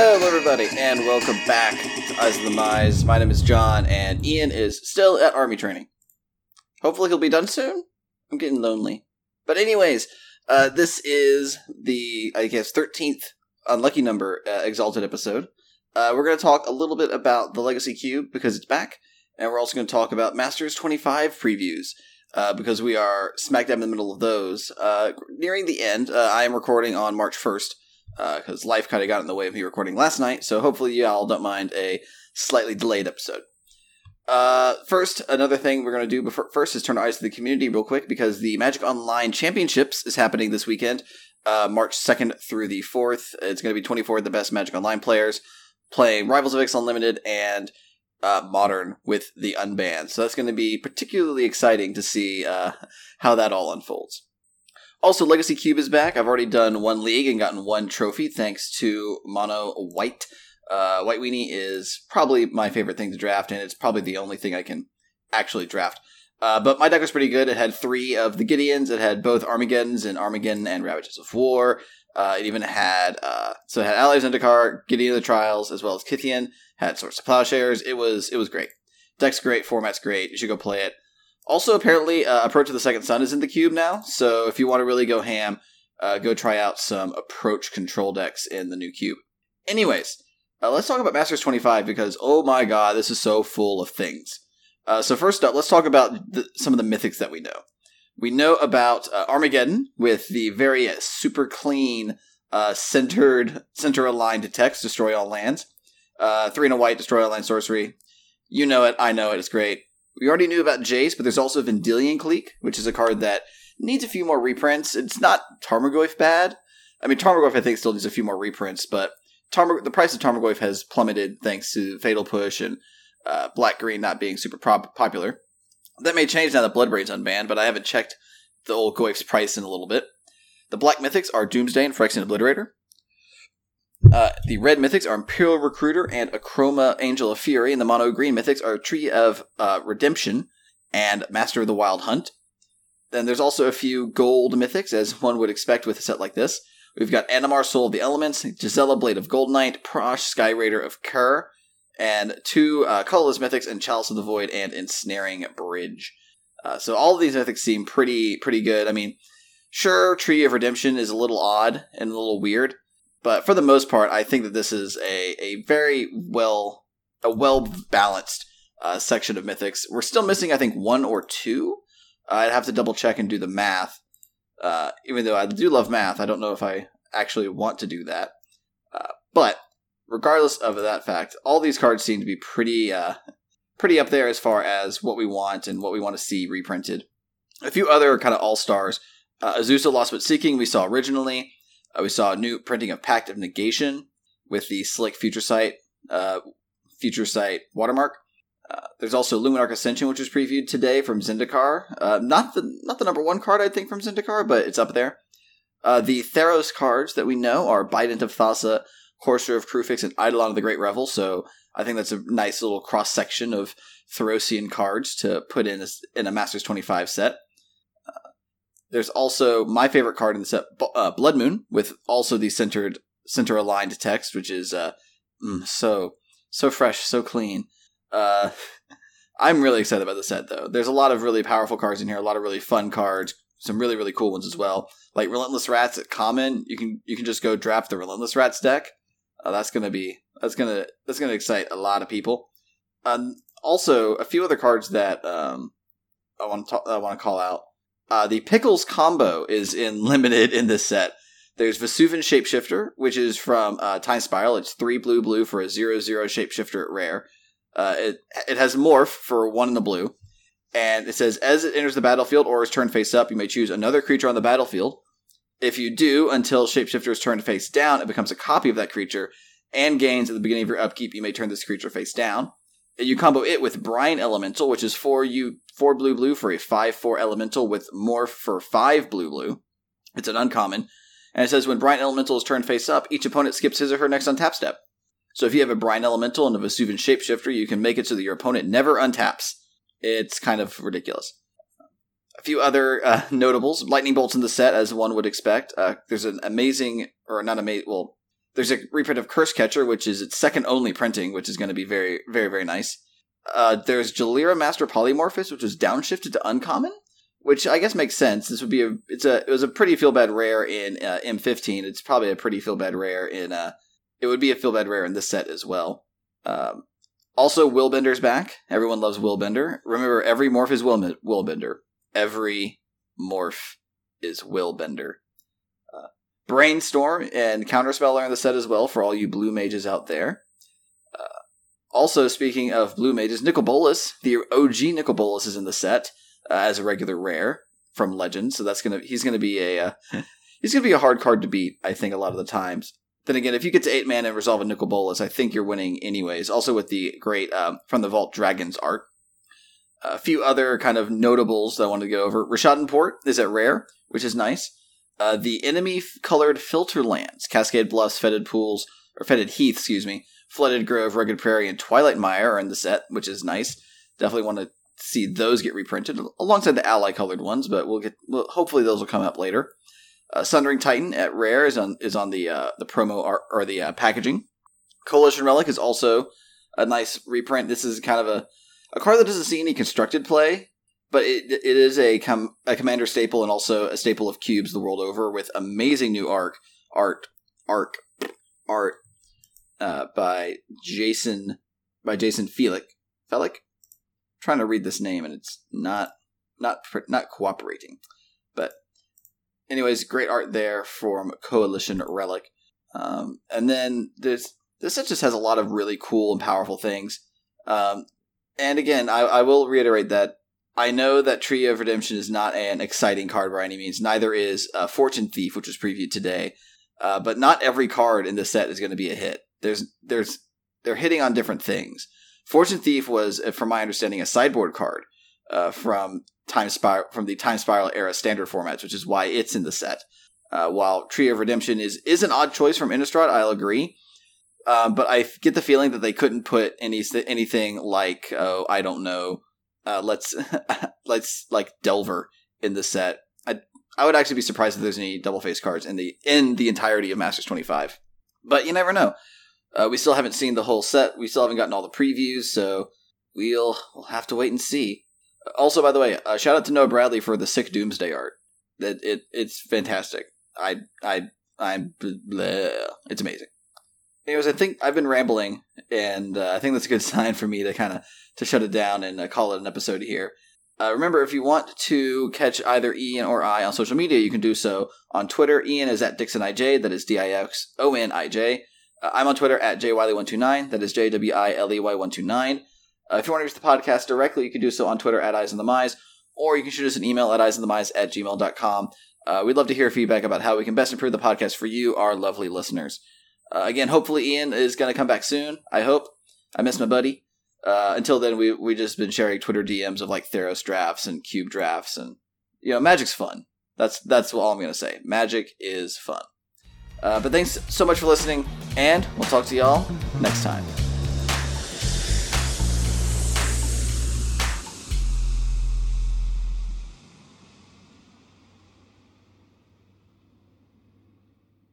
Hello, everybody, and welcome back to Eyes on the Mize. My name is John, and Ian is still at army training. Hopefully, he'll be done soon. I'm getting lonely. But, anyways, uh, this is the, I guess, 13th unlucky number uh, Exalted episode. Uh, we're going to talk a little bit about the Legacy Cube because it's back, and we're also going to talk about Masters 25 previews. Uh, because we are smack dab in the middle of those. Uh, nearing the end, uh, I am recording on March 1st, because uh, life kind of got in the way of me recording last night. So hopefully y'all don't mind a slightly delayed episode. Uh, first, another thing we're going to do before, first is turn our eyes to the community real quick because the Magic Online Championships is happening this weekend, uh, March 2nd through the 4th. It's going to be 24 of the best Magic Online players playing Rivals of Ixalan Limited and uh, Modern with the Unbanned. So that's going to be particularly exciting to see uh, how that all unfolds. Also, Legacy Cube is back. I've already done one league and gotten one trophy thanks to Mono White. Uh, White Weenie is probably my favorite thing to draft, and it's probably the only thing I can actually draft. Uh, but my deck was pretty good. It had three of the Gideons. It had both Armageddons and Armageddon and Ravages of War. Uh, it even had uh, so it had Ally of Zendikar, Gideon of the Trials, as well as Kytheon. Had Swords to Plowshares. It was it was great. Deck's great. Format's great. You should go play it. Also, apparently, uh, Approach of the Second Sun is in the cube now. So if you want to really go ham, uh, go try out some Approach control decks in the new cube. Anyways, uh, let's talk about Masters 25 because oh my god, this is so full of things. Uh, so first up, let's talk about the, some of the mythics that we know. We know about uh, Armageddon with the very super clean, uh, centered, center aligned text, destroy all lands. three and a white, destroy all land sorcery. You know it, I know it, it's great. We already knew about Jace, but there's also Vendilion Clique, which is a card that needs a few more reprints. It's not Tarmogoyf bad. I mean, Tarmogoyf I think still needs a few more reprints, but Tarmog- the price of Tarmogoyf has plummeted thanks to Fatal Push and uh, Black Green not being super popular. That may change now that Bloodbraid's unbanned, but I haven't checked the old Goyf's price in a little bit. The Black Mythics are Doomsday and Phyrexian Obliterator. Uh, the red mythics are Imperial Recruiter and Akroma Angel of Fury, and the mono green mythics are Tree of uh, Redemption and Master of the Wild Hunt. Then there's also a few gold mythics, as one would expect with a set like this. We've got Animar Soul of the Elements, Gisela Blade of Goldnight, Prosh, Sky Raider of Kerr, and two uh, colorless mythics and Chalice of the Void and Ensnaring Bridge. Uh, so all of these mythics seem pretty pretty good. I mean, sure, Tree of Redemption is a little odd and a little weird, but for the most part, I think that this is a, a very well a well balanced uh, section of mythics. We're still missing, I think, one or two. I'd have to double check and do the math. Uh, even though I do love math, I don't know if I actually want to do that. Uh, but regardless of that fact, all these cards seem to be pretty uh, pretty up there as far as what we want and what we want to see reprinted. A few other kind of all stars. Uh, Azusa Lost But Seeking we saw originally. Uh, we saw a new printing of Pact of Negation with the slick Future Sight, uh, Future Sight watermark. Uh, there's also Luminarch Ascension, which was previewed today from Zendikar. Uh, not the not the number one card I think from Zendikar, but it's up there. Uh, the Theros cards that we know are Bident of Thassa, Courser of Kruphix, and Eidolon of the Great Revel. So I think that's a nice little cross section of Therosian cards to put in a, in a Masters 25 set. There's also my favorite card in the set, uh, Blood Moon, with also the centered center aligned text, which is uh, mm, so so fresh, so clean. Uh, I'm really excited about the set though. There's a lot of really powerful cards in here, a lot of really fun cards, some really really cool ones as well. Like Relentless Rats at common, you can you can just go draft the Relentless Rats deck. Uh, that's gonna be that's gonna that's gonna excite a lot of people. Um, also, a few other cards that um, I want to I want to call out. Uh, the Pickles combo is in limited in this set. There's Vesuvian Shapeshifter, which is from uh, Time Spiral. It's three blue blue for a zero zero shapeshifter at rare. Uh, it it has morph for one in the blue, and it says as it enters the battlefield or is turned face up, you may choose another creature on the battlefield. If you do, until shapeshifter is turned face down, it becomes a copy of that creature and gains at the beginning of your upkeep. You may turn this creature face down. You combo it with Brine Elemental, which is four you four blue blue for a five four elemental with morph for five blue blue. It's an uncommon, and it says when Brine Elemental is turned face up, each opponent skips his or her next untap step. So if you have a Brine Elemental and a Vesuvian Shapeshifter, you can make it so that your opponent never untaps. It's kind of ridiculous. A few other uh, notables: lightning bolts in the set, as one would expect. Uh, there's an amazing, or not amazing, well, there's a reprint of Cursecatcher, which is its second only printing, which is going to be very, very, very nice. Uh, there's Jalira Master Polymorphist, which was downshifted to uncommon, which I guess makes sense. This would be a it's a it was a pretty feel bad rare in uh, M15. It's probably a pretty feel bad rare in uh it would be a feel bad rare in this set as well. Um, also, Willbender's back. Everyone loves Willbender. Remember, every morph is Will Willbender. Every morph is Willbender. Brainstorm and Counterspell are in the set as well for all you blue mages out there. Uh, also, speaking of blue mages, Nicol Bolas, the OG Nicol Bolas, is in the set uh, as a regular rare from Legend. So that's gonna he's gonna be a uh, he's gonna be a hard card to beat. I think a lot of the times. Then again, if you get to eight mana and resolve a Nicol Bolas, I think you're winning anyways. Also with the great um, from the Vault Dragons art. A few other kind of notables that I wanted to go over. Rishadan Port is at rare, which is nice. Uh, the enemy colored filter lands, Cascade Bluffs, Fetid Pools, or Fetid Heath, excuse me, Flooded Grove, Rugged Prairie, and Twilight Mire are in the set, which is nice. Definitely want to see those get reprinted alongside the ally colored ones, but we'll get well, hopefully those will come up later. Uh, Sundering Titan at rare is on is on the uh, the promo art or the uh, packaging. Coalition Relic is also a nice reprint. This is kind of a a card that doesn't see any constructed play, but it it is a com- a commander staple and also a staple of cubes the world over with amazing new arc art arc art uh, by Jason by Jason Felick Felick. trying to read this name and it's not not not cooperating. But anyways, great art there from Coalition Relic. Um, and then this this just has a lot of really cool and powerful things. Um, and again, I, I will reiterate that I know that Tree of Redemption is not an exciting card by any means. Neither is uh, Fortune Thief, which was previewed today. Uh, but not every card in the set is going to be a hit. There's there's they're hitting on different things. Fortune Thief was, uh, from my understanding, a sideboard card uh, from time spiral from the Time Spiral era standard formats, which is why it's in the set. Uh, while Tree of Redemption is is an odd choice from Innistrad, I'll agree. Um, but I get the feeling that they couldn't put any anything like oh I don't know, uh, let's let's like Delver in the set. I I would actually be surprised if there's any double face cards in the in the entirety of Masters 25. But you never know. Uh, we still haven't seen the whole set. We still haven't gotten all the previews, so we'll we'll have to wait and see. Also, by the way, uh, shout out to Noah Bradley for the sick Doomsday art. That it, it's fantastic. I I I'm bleh. it's amazing. Anyways, I think I've been rambling, and uh, I think that's a good sign for me to kind of to shut it down and uh, call it an episode here. Uh, remember, if you want to catch either Ian or I on social media, you can do so on Twitter. Ian is at DixonIJ, that is D I X O N I J. Uh, I'm on Twitter at JWiley129, that is J W I L E Y 129. Uh, if you want to reach the podcast directly, you can do so on Twitter at Eyes on the Mize, or you can shoot us an email at eyesonthemize at gmail.com. Uh, we'd love to hear feedback about how we can best improve the podcast for you, our lovely listeners. Uh, again, hopefully Ian is going to come back soon. I hope. I miss my buddy. Uh, until then, we we just been sharing Twitter DMs of like Theros drafts and Cube drafts, and you know, Magic's fun. That's that's all I'm gonna say. Magic is fun. Uh, but thanks so much for listening, and we'll talk to y'all next time.